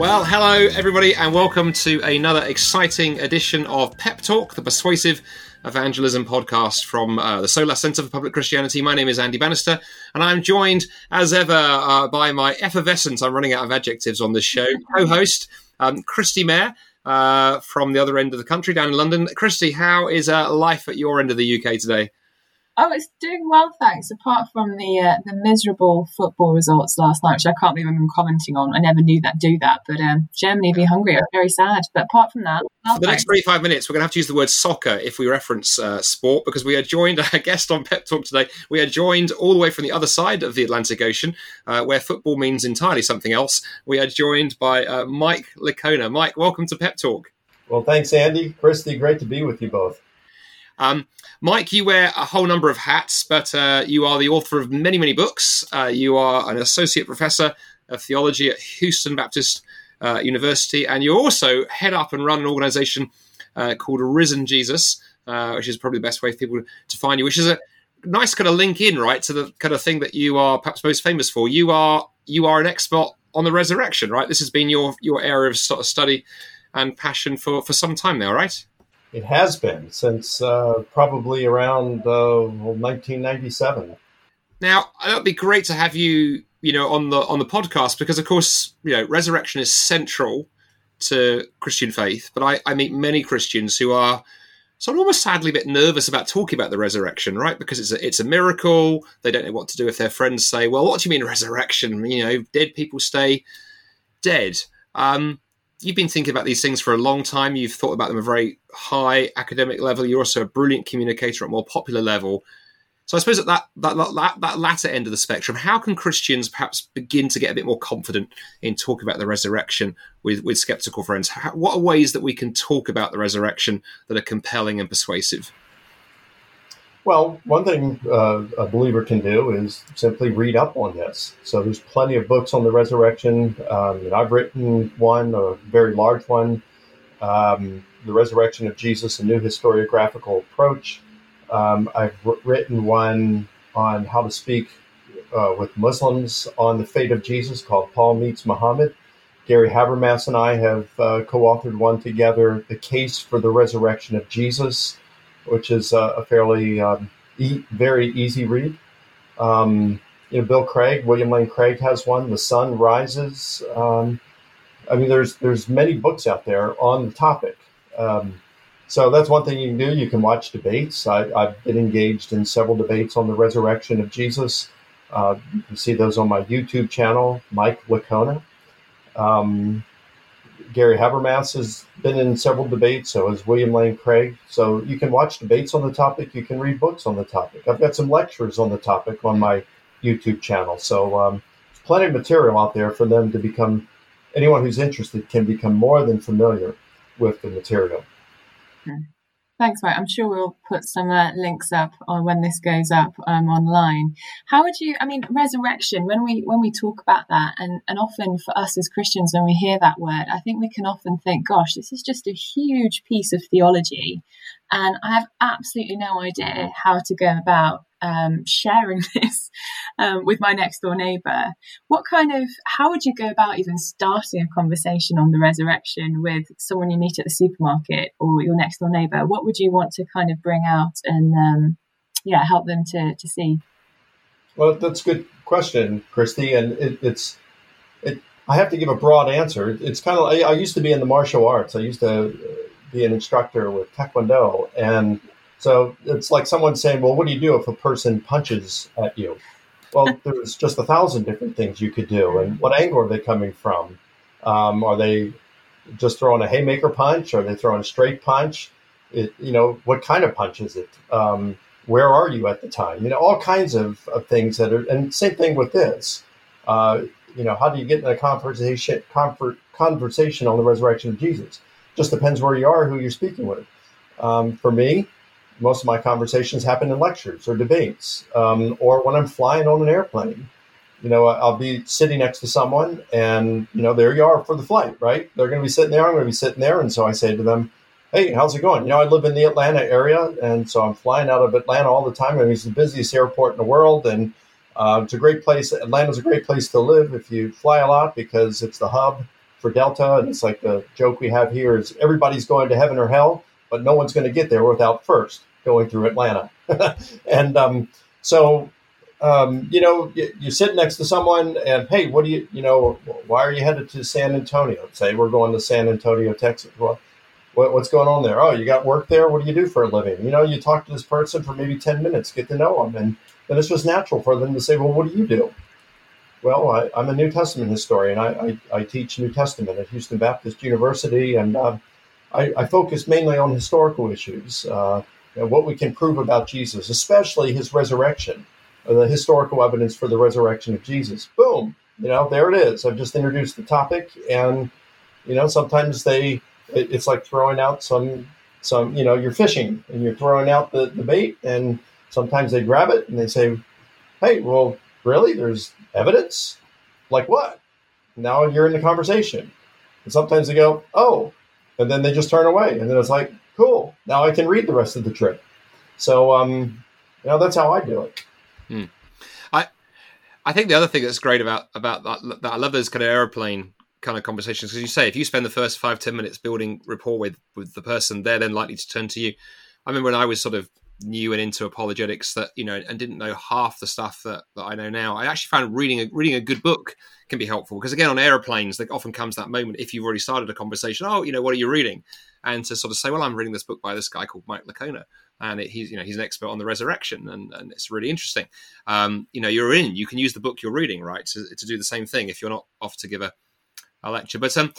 Well, hello everybody, and welcome to another exciting edition of Pep Talk, the persuasive evangelism podcast from uh, the Solas Center for Public Christianity. My name is Andy Bannister, and I'm joined, as ever, uh, by my effervescent, I'm running out of adjectives on this show, co host, um, Kristi Mair. Uh, from the other end of the country, down in London. Kristi, how is uh, life at your end of the UK today? Oh, it's doing well, thanks. Apart from the uh, the miserable football results last night, which I can't believe I'm commenting on. I never knew that do that, but um, Germany v Hungary, I was very sad. But apart from that, well, for the thanks. next 35 minutes, we're going to have to use the word soccer if we reference uh, sport, because we are joined, a guest on Pep Talk today, we are joined all the way from the other side of the Atlantic Ocean, uh, where football means entirely something else. We are joined by uh, Mike Licona. Mike, welcome to Pep Talk. Well, thanks, Andy. Kristi, great to be with you both. Um, Mike, you wear a whole number of hats, but uh, you are the author of many, many books. Uh, you are an associate professor of theology at Houston Baptist uh, University, and you also head up and run an organization uh, called Risen Jesus, uh, which is probably the best way for people to find you, which is a nice kind of link in, right, to the kind of thing that you are perhaps most famous for. You are you are an expert on the resurrection, right? This has been your your area of study and passion for for some time now, right? It has been since uh, probably around uh, 1997. Now, that'd be great to have you, you know, on the on the podcast because, of course, you know, resurrection is central to Christian faith. But I, I meet many Christians who are sort of almost sadly a bit nervous about talking about the resurrection, right? Because it's a, it's a miracle. They don't know what to do if their friends say, "Well, what do you mean resurrection? You know, dead people stay dead." Um, you've been thinking about these things for a long time. You've thought about them at a very high academic level. You're also a brilliant communicator at a more popular level. So I suppose at that, that that that latter end of the spectrum, how can Christians perhaps begin to get a bit more confident in talking about the resurrection with with skeptical friends? How, what are ways that we can talk about the resurrection that are compelling and persuasive? Well, one thing uh, a believer can do is simply read up on this. So there's plenty of books on the resurrection. Um, I've written one, a very large one, um, "The Resurrection of Jesus: A New Historiographical Approach." Um, I've written one on how to speak uh, with Muslims on the fate of Jesus, called "Paul Meets Muhammad." Gary Habermas and I have uh, co-authored one together, "The Case for the Resurrection of Jesus." Which is uh, a fairly um, e- very easy read. Um, you know, Bill Craig, William Lane Craig has one. The Son Rises. Um, I mean, there's there's many books out there on the topic. Um, so that's one thing you can do. You can watch debates. I, have been engaged in several debates on the resurrection of Jesus. Uh, you can see those on my YouTube channel, Mike Licona. Um, Gary Habermas has been in several debates, so has William Lane Craig. So you can watch debates on the topic, you can read books on the topic. I've got some lectures on the topic on my YouTube channel. So um, plenty of material out there for them to become, anyone who's interested can become more than familiar with the material. Hmm. Thanks, Mike. I'm sure we'll put some uh, links up on when this goes up um, online. How would you? I mean, resurrection. When we when we talk about that, and and often for us as Christians, when we hear that word, I think we can often think, "Gosh, this is just a huge piece of theology," and I have absolutely no idea how to go about um, sharing this um, with my next door neighbor. What kind of, how would you go about even starting a conversation on the resurrection with someone you meet at the supermarket or your next door neighbor? What would you want to kind of bring out and, um, yeah, help them to, to see? Well, that's a good question, Kristi. And it, it's, it, I have to give a broad answer. It's kind of, I, I used to be in the martial arts. I used to be an instructor with Taekwondo. And so it's like someone saying, well, what do you do if a person punches at you? Well, there's just a thousand different things you could do. And what angle are they coming from? Um, are they just throwing a haymaker punch? Are they throwing a straight punch? It, you know, what kind of punch is it? Um, where are you at the time? You know, all kinds of, of things that are, and same thing with this. Uh, you know, how do you get in a conversation, comfort, conversation on the resurrection of Jesus? Just depends where you are, who you're speaking with. Um, for me, most of my conversations happen in lectures or debates, um, or when I'm flying on an airplane. You know, I'll be sitting next to someone, and you know, there you are for the flight, right? They're going to be sitting there. I'm going to be sitting there, and so I say to them, "Hey, how's it going?" You know, I live in the Atlanta area, and so I'm flying out of Atlanta all the time. I mean, it's the busiest airport in the world, and uh, it's a great place. Atlanta's a great place to live if you fly a lot because it's the hub for Delta, and it's like the joke we have here is everybody's going to heaven or hell, but no one's going to get there without first going through Atlanta. and um, so, um, you know, you, you, sit next to someone, and hey, what do you, you know, why are you headed to San Antonio? Say we're going to San Antonio, Texas. Well, what, what's going on there? Oh, you got work there. What do you do for a living? You know, you talk to this person for maybe ten minutes, get to know them, and then it's just natural for them to say, well, what do you do? Well, I, am a New Testament historian. I, I, I, teach New Testament at Houston Baptist University, and uh, I, I, focus mainly on historical issues, uh, you know, what we can prove about Jesus, especially his resurrection, the historical evidence for the resurrection of Jesus. Boom, you know, there it is. I've just introduced the topic, and you know, sometimes they, it, it's like throwing out some, some, you know, you're fishing and you're throwing out the, the bait, and sometimes they grab it and they say, "Hey, well, really? There's evidence? Like what? Now you're in the conversation. And sometimes they go, oh, and then they just turn away. And then it's like, cool. Now I can read the rest of the trip. So, um, you know, that's how I do it. Hmm. I, I think the other thing that's great about about that, that I love those kind of airplane kind of conversations because you say if you spend the first five ten minutes building rapport with with the person, they're then likely to turn to you. I remember when I was sort of new and into apologetics that you know and didn't know half the stuff that, that I know now. I actually found reading a reading a good book can be helpful because again on airplanes there often comes that moment if you've already started a conversation. Oh, you know what are you reading? And to sort of say, well, I'm reading this book by this guy called Mike Licona, and it, he's you know he's an expert on the resurrection, and, and it's really interesting. Um, you know, you're in. You can use the book you're reading, right, to, to do the same thing if you're not off to give a, a lecture. But um,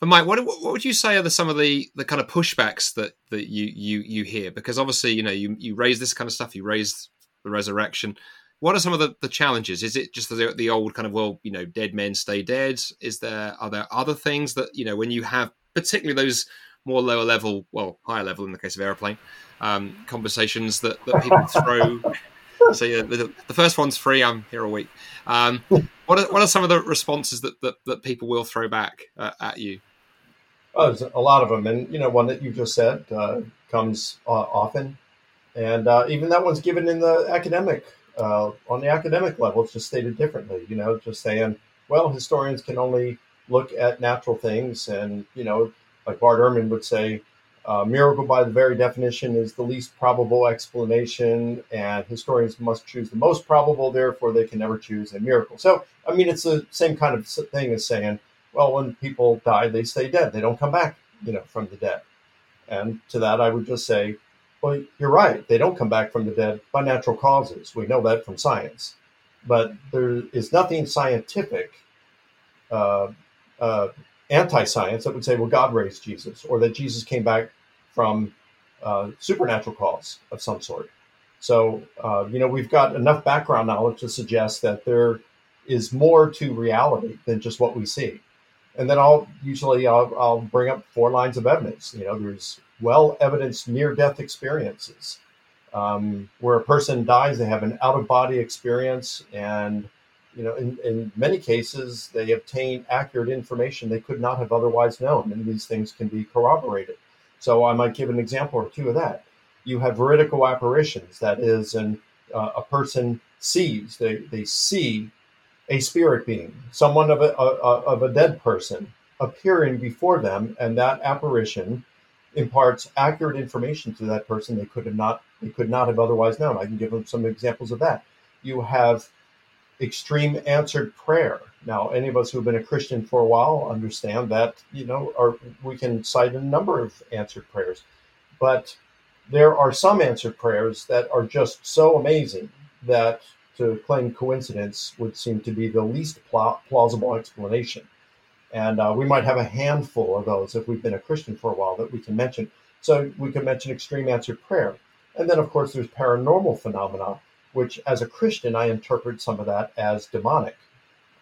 but Mike, what, what would you say are the, some of the, the kind of pushbacks that, that you, you you hear? Because obviously, you know, you, you raise this kind of stuff, you raise the resurrection. What are some of the, the challenges? Is it just the, the old kind of well, you know, dead men stay dead? Is there are there other things that you know when you have particularly those more lower level, well, higher level in the case of airplane um, conversations that, that people throw? So yeah, the, the, first one's free. I'm here a week. Um, what are what are some of the responses that that, that people will throw back uh, at you? Oh, there's a lot of them, and you know, one that you just said uh, comes uh, often, and uh, even that one's given in the academic uh, on the academic level. It's just stated differently. You know, just saying, well, historians can only look at natural things, and you know, like Bart Ehrman would say, uh, miracle by the very definition is the least probable explanation, and historians must choose the most probable. Therefore, they can never choose a miracle. So, I mean, it's the same kind of thing as saying well, when people die, they stay dead. They don't come back, you know, from the dead. And to that, I would just say, well, you're right. They don't come back from the dead by natural causes. We know that from science. But there is nothing scientific, uh, uh, anti science, that would say, well, God raised Jesus or that Jesus came back from uh, supernatural cause of some sort. So, uh, you know, we've got enough background knowledge to suggest that there is more to reality than just what we see and then I'll usually I'll, I'll bring up four lines of evidence. You know, there's well evidenced near death experiences um, where a person dies, they have an out of body experience, and you know, in, in many cases, they obtain accurate information they could not have otherwise known, and these things can be corroborated. So I might give an example or two of that. You have veridical apparitions, that is, and uh, a person sees they they see a spirit being, someone of a, a, of a dead person, appearing before them, and that apparition imparts accurate information to that person they could have not they could not have otherwise known. I can give them some examples of that. You have extreme answered prayer. Now, any of us who've been a Christian for a while understand that you know, or we can cite a number of answered prayers, but there are some answered prayers that are just so amazing that to claim coincidence would seem to be the least plausible explanation. And uh, we might have a handful of those if we've been a Christian for a while that we can mention. So we can mention extreme answered prayer. And then, of course, there's paranormal phenomena, which as a Christian, I interpret some of that as demonic.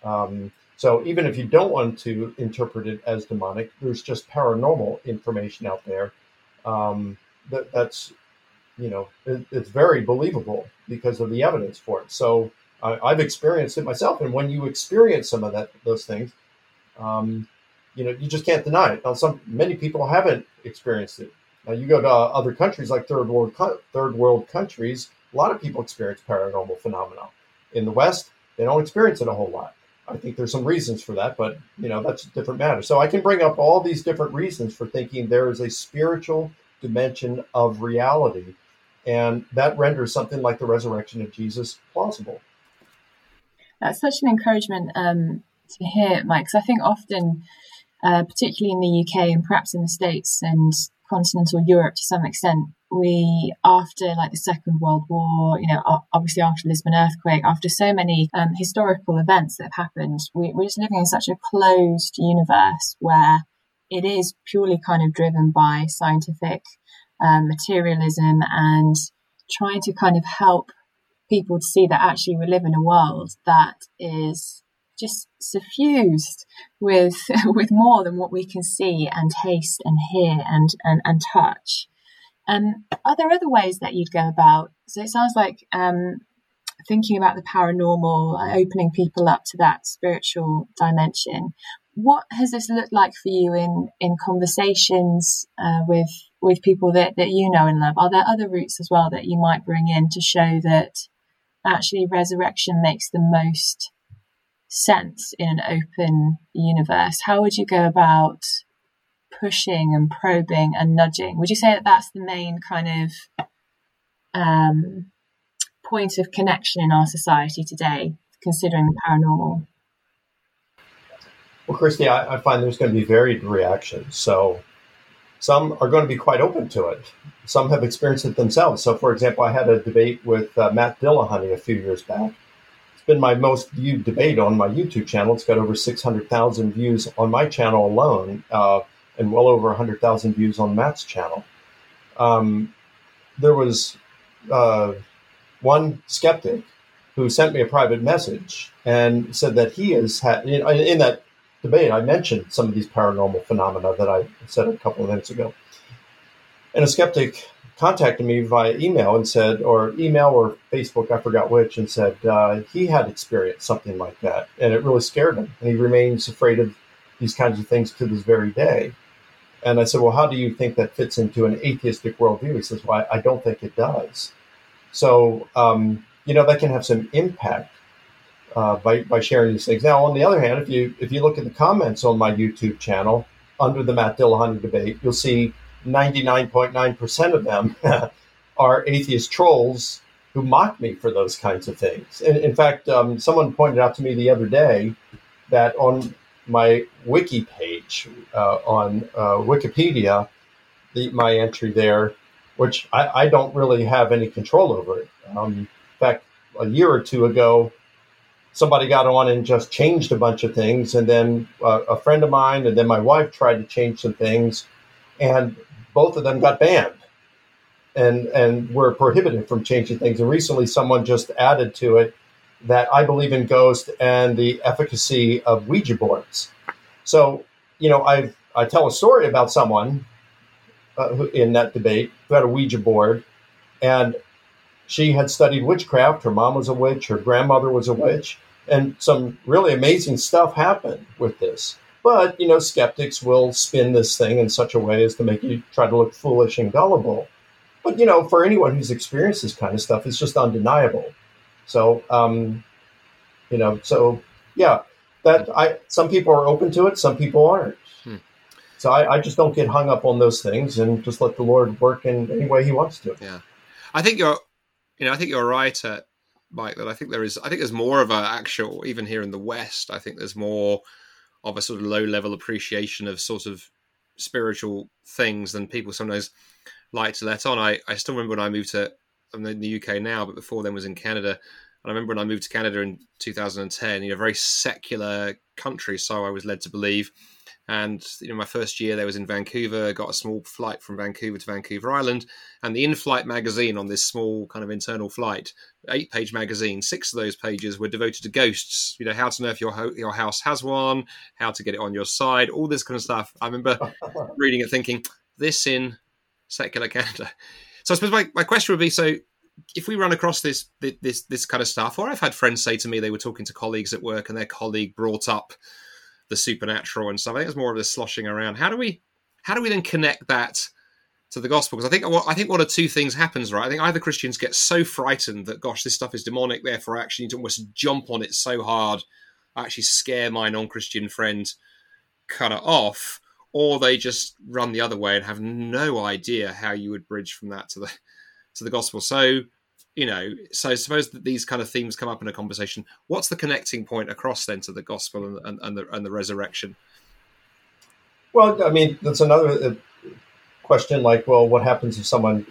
Um, so even if you don't want to interpret it as demonic, there's just paranormal information out there um, that, that's you know, it, it's very believable because of the evidence for it. So I, have experienced it myself, and when you experience some of that those things, um, you know, you just can't deny it. Now, some many people haven't experienced it. Now, you go to other countries like third world third world countries, a lot of people experience paranormal phenomena. In the West, they don't experience it a whole lot. I think there's some reasons for that, but you know that's a different matter. So I can bring up all these different reasons for thinking there is a spiritual dimension of reality, and that renders something like the resurrection of Jesus plausible. That's such an encouragement um, to hear, Mike. Because I think often, uh, particularly in the UK and perhaps in the States and continental Europe to some extent, we after like the Second World War, you know, obviously after the Lisbon earthquake, after so many um, historical events that have happened, we, we're just living in such a closed universe where it is purely kind of driven by scientific um, materialism and trying to kind of help people to see that actually we live in a world that is just suffused with with more than what we can see and taste and hear and and, and touch. Um, are there other ways that you'd go about? So it sounds like um, thinking about the paranormal, opening people up to that spiritual dimension. What has this looked like for you in in conversations uh, with with people that, that you know and love? Are there other routes as well that you might bring in to show that actually resurrection makes the most sense in an open universe? How would you go about pushing and probing and nudging. Would you say that that's the main kind of um, point of connection in our society today, considering the paranormal? Well, Kristi, I, I find there's going to be varied reactions. So some are going to be quite open to it. Some have experienced it themselves. So, for example, I had a debate with uh, Matt Dillahunty a few years back. It's been my most viewed debate on my YouTube channel. It's got over 600,000 views on my channel alone. Uh, and well over 100,000 views on Matt's channel. Um, there was uh, one skeptic who sent me a private message and said that he has had, in, in that debate, I mentioned some of these paranormal phenomena that I said a couple of minutes ago. And a skeptic contacted me via email and said, or email or Facebook, I forgot which, and said uh, he had experienced something like that. And it really scared him. And he remains afraid of these kinds of things to this very day. And I said, Well, how do you think that fits into an atheistic worldview? He says, Well, I, don't think it does. So, um, you know, that can have some impact uh, by, by sharing these things. Now, on the other hand, if you if you look at the comments on my YouTube channel under the Matt Dillahunty debate, you'll see 99.9% of them are atheist trolls who mock me for those kinds of things. In, in fact, um, someone pointed out to me the other day that on my wiki page uh, on uh, Wikipedia, the, my entry there, which I, I, don't really have any control over it. Um, in fact, a year or two ago, somebody got on and just changed a bunch of things, and then uh, a friend of mine and then my wife tried to change some things, and both of them got banned and and were prohibited from changing things. And recently, someone just added to it that I believe in ghosts and the efficacy of Ouija boards. So, you know, I I tell a story about someone uh, who, in that debate who had a Ouija board, and she had studied witchcraft. Her mom was a witch. Her grandmother was a witch, and some really amazing stuff happened with this. But you know, skeptics will spin this thing in such a way as to make you try to look foolish and gullible. But you know, for anyone who's experienced this kind of stuff, it's just undeniable. So, um, you know, so yeah, that I some people are open to it, some people aren't. Hmm. So I, I, just don't get hung up on those things and just let the Lord work in any way He wants to. Yeah, I think you're, you know, I think you're right, uh, Mike. That I think there is, I think there's more of an actual, even here in the West, I think there's more of a sort of low level appreciation of sort of spiritual things than people sometimes like to let on. I, I still remember when I moved to I'm in the UK now, but before then was in Canada. And I remember when I moved to Canada in 2010, you know, very secular country, so I was led to believe. And you know, my first year there was in Vancouver. Got a small flight from Vancouver to Vancouver Island, and the in-flight magazine on this small kind of internal flight, eight-page magazine. Six of those pages were devoted to ghosts. You know, how to know if your ho- your house has one, how to get it on your side, all this kind of stuff. I remember reading it, thinking, "This in secular Canada." So I suppose my, my question would be: so if we run across this this this kind of stuff, or I've had friends say to me they were talking to colleagues at work and their colleague brought up the supernatural and stuff. I think it's more of this sloshing around. How do we how do we then connect that to the gospel? Because I think I think one of two things happens, right? I think either Christians get so frightened that gosh, this stuff is demonic, therefore I actually need to almost jump on it so hard I actually scare my non-Christian friend, cut it off, or they just run the other way and have no idea how you would bridge from that to the to the gospel. So, you know, so suppose that these kind of themes come up in a conversation. What's the connecting point across then to the gospel and, and, and the and the resurrection? Well, I mean, that's another uh, question. Like, well, what happens if someone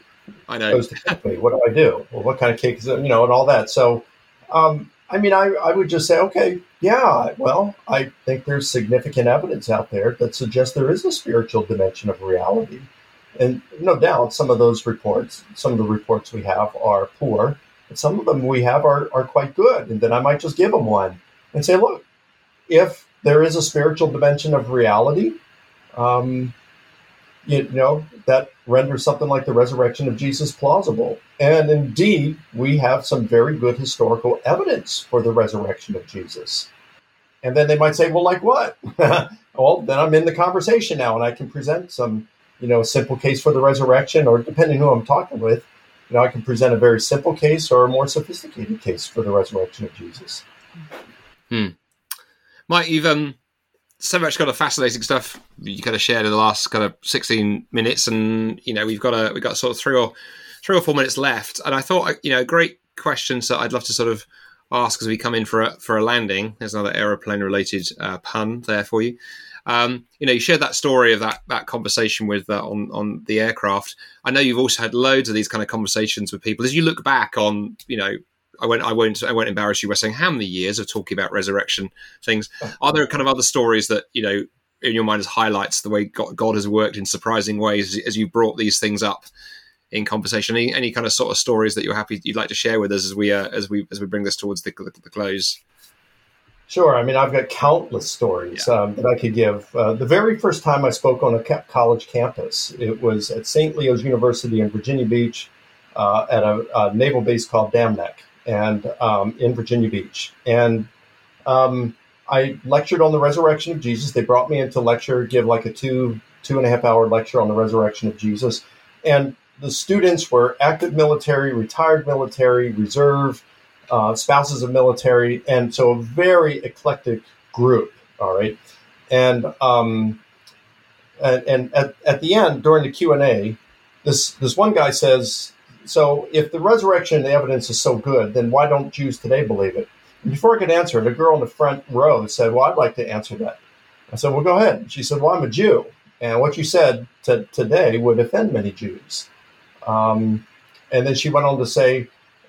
I know goes to me? What do I do? Well, what kind of cake is it? You know, and all that. So, um, I mean, I, I would just say, okay, yeah, well, I think there's significant evidence out there that suggests there is a spiritual dimension of reality. And no doubt, some of those reports, some of the reports we have are poor, but some of them we have are, are quite good. And then I might just give them one and say, look, if there is a spiritual dimension of reality, um, you know, that renders something like the resurrection of Jesus plausible. And indeed, we have some very good historical evidence for the resurrection of Jesus. And then they might say, well, like what? well, then I'm in the conversation now and I can present some, you know, simple case for the resurrection, or depending who I'm talking with, you know, I can present a very simple case or a more sophisticated case for the resurrection of Jesus. Hmm. Mike, you've um, so much kind of fascinating stuff you kind of shared in the last kind of 16 minutes and you know we've got a we've got sort of three or three or four minutes left and i thought you know great questions that i'd love to sort of ask as we come in for a for a landing. There's another aeroplane related uh, pun there for you. Um, you know you shared that story of that that conversation with uh, on on the aircraft. I know you've also had loads of these kind of conversations with people. As you look back on you know I won't, I won't, I won't embarrass you by saying how many years of talking about resurrection things. Are there kind of other stories that you know in your mind as highlights the way God, God has worked in surprising ways as you brought these things up in conversation? Any, any kind of sort of stories that you're happy you'd like to share with us as we uh, as we as we bring this towards the, the, the close? Sure. I mean, I've got countless stories yeah. um, that I could give. Uh, the very first time I spoke on a college campus, it was at St. Leo's University in Virginia Beach uh, at a, a, naval base called Dam Neck and um, in Virginia Beach. And um, I lectured on the resurrection of Jesus. They brought me in to lecture, give like a two two and a half hour lecture on the resurrection of Jesus, and the students were active military, retired military, reserve, uh, spouses of military, and so a very eclectic group. All right, and um, and, and at, at the end during the Q and A, this this one guy says, so if the resurrection evidence is so good, then why don't Jews today believe it? And before I could answer, the girl in the front row said, Well, I'd like to answer that. I said, Well, go ahead. She said, Well, I'm a Jew. And what you said to, today would offend many Jews. Um, and then she went on to say,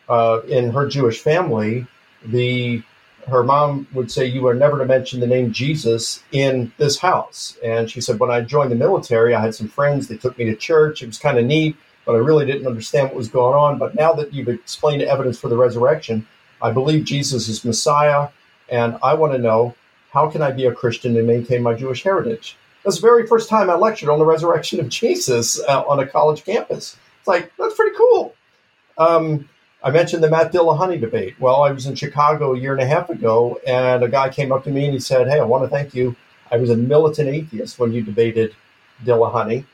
uh, in her Jewish family, the her mom would say you were never to mention the name Jesus in this house. And she said, when I joined the military, I had some friends. They took me to church. It was kind of neat but I really didn't understand what was going on. But now that you've explained evidence for the resurrection, I believe Jesus is Messiah, and I want to know how can I be a Christian and maintain my Jewish heritage. That's the very first time I lectured on the resurrection of Jesus uh, on a college campus. It's like that's pretty cool. Um, I mentioned the Matt Dillahunty debate. Well, I was in Chicago a year and a half ago, and a guy came up to me and he said, "Hey, I want to thank you. I was a militant atheist when you debated Dillahunty."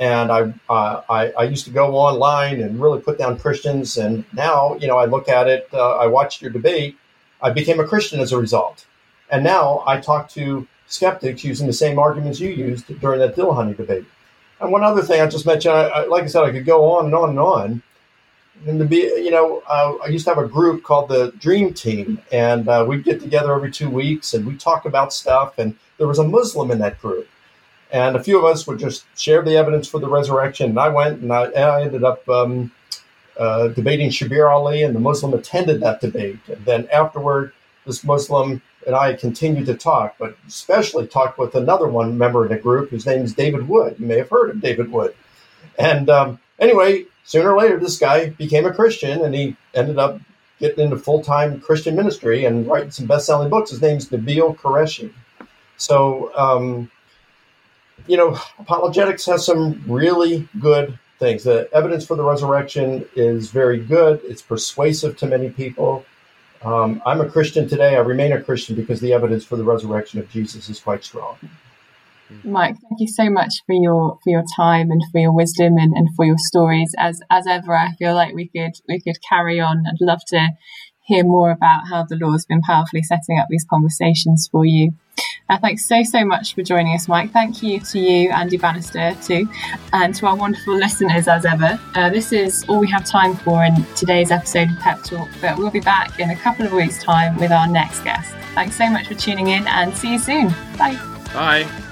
And I, uh, I, I used to go online and really put down Christians. And now, you know, I look at it. Uh, I watched your debate. I became a Christian as a result. And now I talk to skeptics using the same arguments you used during that Dillahunty debate. And one other thing I just mentioned, I, I, like I said, I could go on and on and on. And to be, you know, uh, I used to have a group called the Dream Team, and uh, we'd get together every two weeks and we talk about stuff. And there was a Muslim in that group and a few of us would just share the evidence for the resurrection. And I went and I, and I ended up um, uh, debating Shabir Ali, and the Muslim attended that debate. And then afterward, this Muslim and I continued to talk, but especially talked with another one member in the group whose name is David Wood. You may have heard of David Wood. And um, anyway, sooner or later, this guy became a Christian, and he ended up getting into full time Christian ministry and writing some best selling books. His name's Nabeel Qureshi. So, um, you know, apologetics has some really good things. The evidence for the resurrection is very good. It's persuasive to many people. Um, I'm a Christian today. I remain a Christian because the evidence for the resurrection of Jesus is quite strong. Mike, thank you so much for your for your time and for your wisdom and, and for your stories. As as ever, I feel like we could we could carry on. I'd love to hear more about how the law has been powerfully setting up these conversations for you. Uh, thanks so, so much for joining us, Mike. Thank you to you, Andy Bannister, too, and to our wonderful listeners as ever. Uh, this is all we have time for in today's episode of Pep Talk, but we'll be back in a couple of weeks' time with our next guest. Thanks so much for tuning in and see you soon. Bye. Bye.